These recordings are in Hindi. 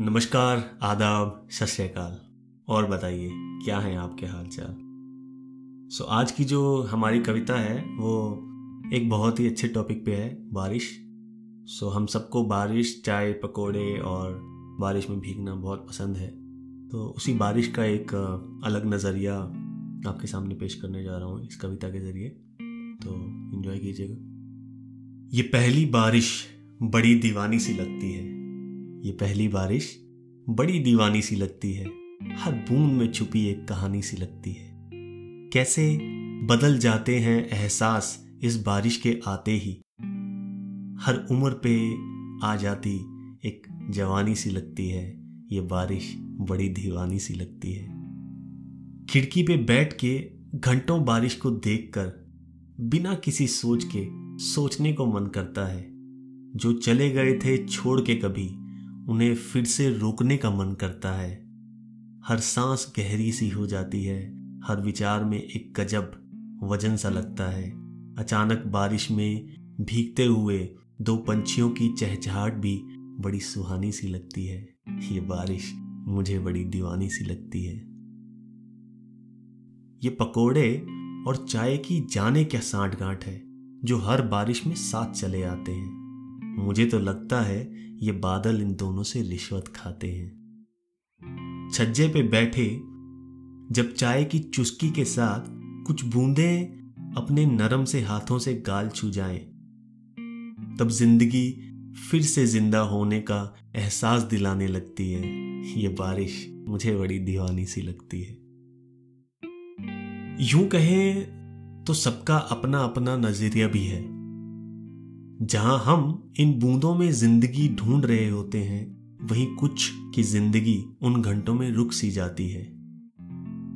नमस्कार आदाब सत और बताइए क्या है आपके हाल चाल सो so, आज की जो हमारी कविता है वो एक बहुत ही अच्छे टॉपिक पे है बारिश। सो so, हम सबको बारिश चाय पकोड़े और बारिश में भीगना बहुत पसंद है। तो उसी बारिश का एक अलग नज़रिया आपके सामने पेश करने जा रहा हूँ इस कविता के ज़रिए। तो इन्जॉय कीजिएगा। ये पहली बारिश बड़ी दीवानी सी लगती है। ये पहली बारिश बड़ी दीवानी सी लगती है। हर बूंद में छुपी एक कहानी सी लगती है। कैसे बदल जाते हैं एहसास इस बारिश के आते ही। हर उम्र पे आ जाती एक जवानी सी लगती है। ये बारिश बड़ी दीवानी सी लगती है। खिड़की पे बैठ के घंटों बारिश को देखकर, बिना किसी सोच के सोचने को मन करता है। जो चले गए थे छोड़ के कभी उन्हें फिर से रोकने का मन करता है। हर सांस गहरी सी हो जाती है। हर विचार में एक गजब, वज़न सा लगता है। अचानक बारिश में भीगते हुए दो पंछियों की चहचहाट भी बड़ी सुहानी सी लगती है। ये बारिश मुझे बड़ी दीवानी सी लगती है। ये पकोड़े और चाय की जाने क्या सांठ गांठ है, जो हर बारिश में साथ चले आते हैं। मुझे तो लगता है ये बादल इन दोनों से रिश्वत खाते हैं। छज्जे पे बैठे जब चाय की चुस्की के साथ कुछ बूंदे अपने नरम से हाथों से गाल छू जाएँ, तब ज़िंदगी फिर से ज़िंदा होने का एहसास दिलाने लगती है। ये बारिश मुझे बड़ी दीवानी सी लगती है। यूँ कहें तो सबका अपना अपना नज़रिया भी है। जहाँ हम इन बूंदों में ज़िंदगी ढूंढ रहे होते हैं, वहीं कुछ की ज़िंदगी उन घंटों में रुक सी जाती है।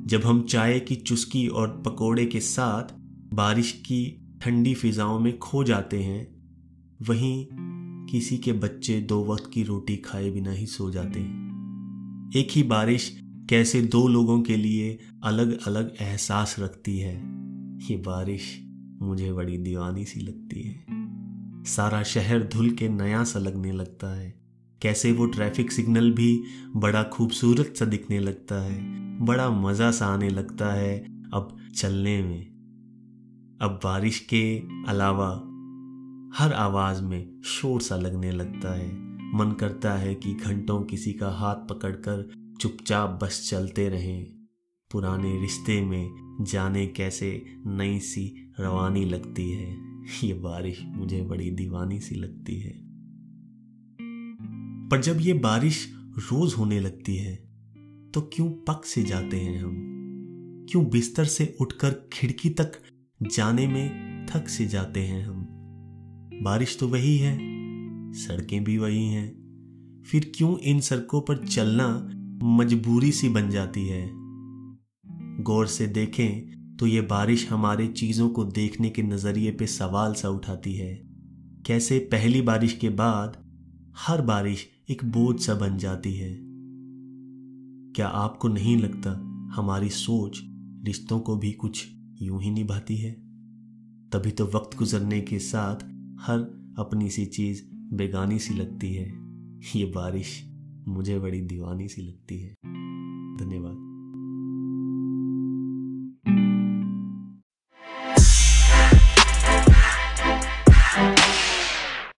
जब हम चाय की चुस्की और पकोड़े के साथ बारिश की ठंडी फिजाओं में खो जाते हैं, वहीं किसी के बच्चे दो वक्त की रोटी खाए बिना ही सो जाते हैं। एक ही बारिश कैसे दो लोगों के लिए अलग अलग एहसास रखती है, ये बारिश मुझे बड़ी दीवानी सी लगती है। सारा शहर धुल के नया सा लगने लगता है। कैसे वो ट्रैफ़िक सिग्नल भी बड़ा खूबसूरत सा दिखने लगता है। बड़ा मज़ा सा आने लगता है अब चलने में। अब बारिश के अलावा हर आवाज़ में शोर सा लगने लगता है। मन करता है कि घंटों किसी का हाथ पकड़कर चुपचाप बस चलते रहें। पुराने रिश्ते में जाने कैसे नई सी रवानी लगती है। ये बारिश मुझे बड़ी दीवानी सी लगती है। पर जब ये बारिश रोज होने लगती है तो क्यों पक से जाते हैं हम? क्यों बिस्तर से उठकर खिड़की तक जाने में थक से जाते हैं हम? बारिश तो वही है, सड़कें भी वही हैं। फिर क्यों इन सड़कों पर चलना मजबूरी सी बन जाती है? गौर से देखें तो ये बारिश हमारे चीज़ों को देखने के नज़रिए पे सवाल सा उठाती है। कैसे पहली बारिश के बाद हर बारिश एक बोझ सा बन जाती है। क्या आपको नहीं लगता हमारी सोच रिश्तों को भी कुछ यूँ ही निभाती है? तभी तो वक्त गुजरने के साथ हर अपनी सी चीज़ बेगानी सी लगती है। ये बारिश मुझे बड़ी दीवानी सी लगती है। धन्यवाद।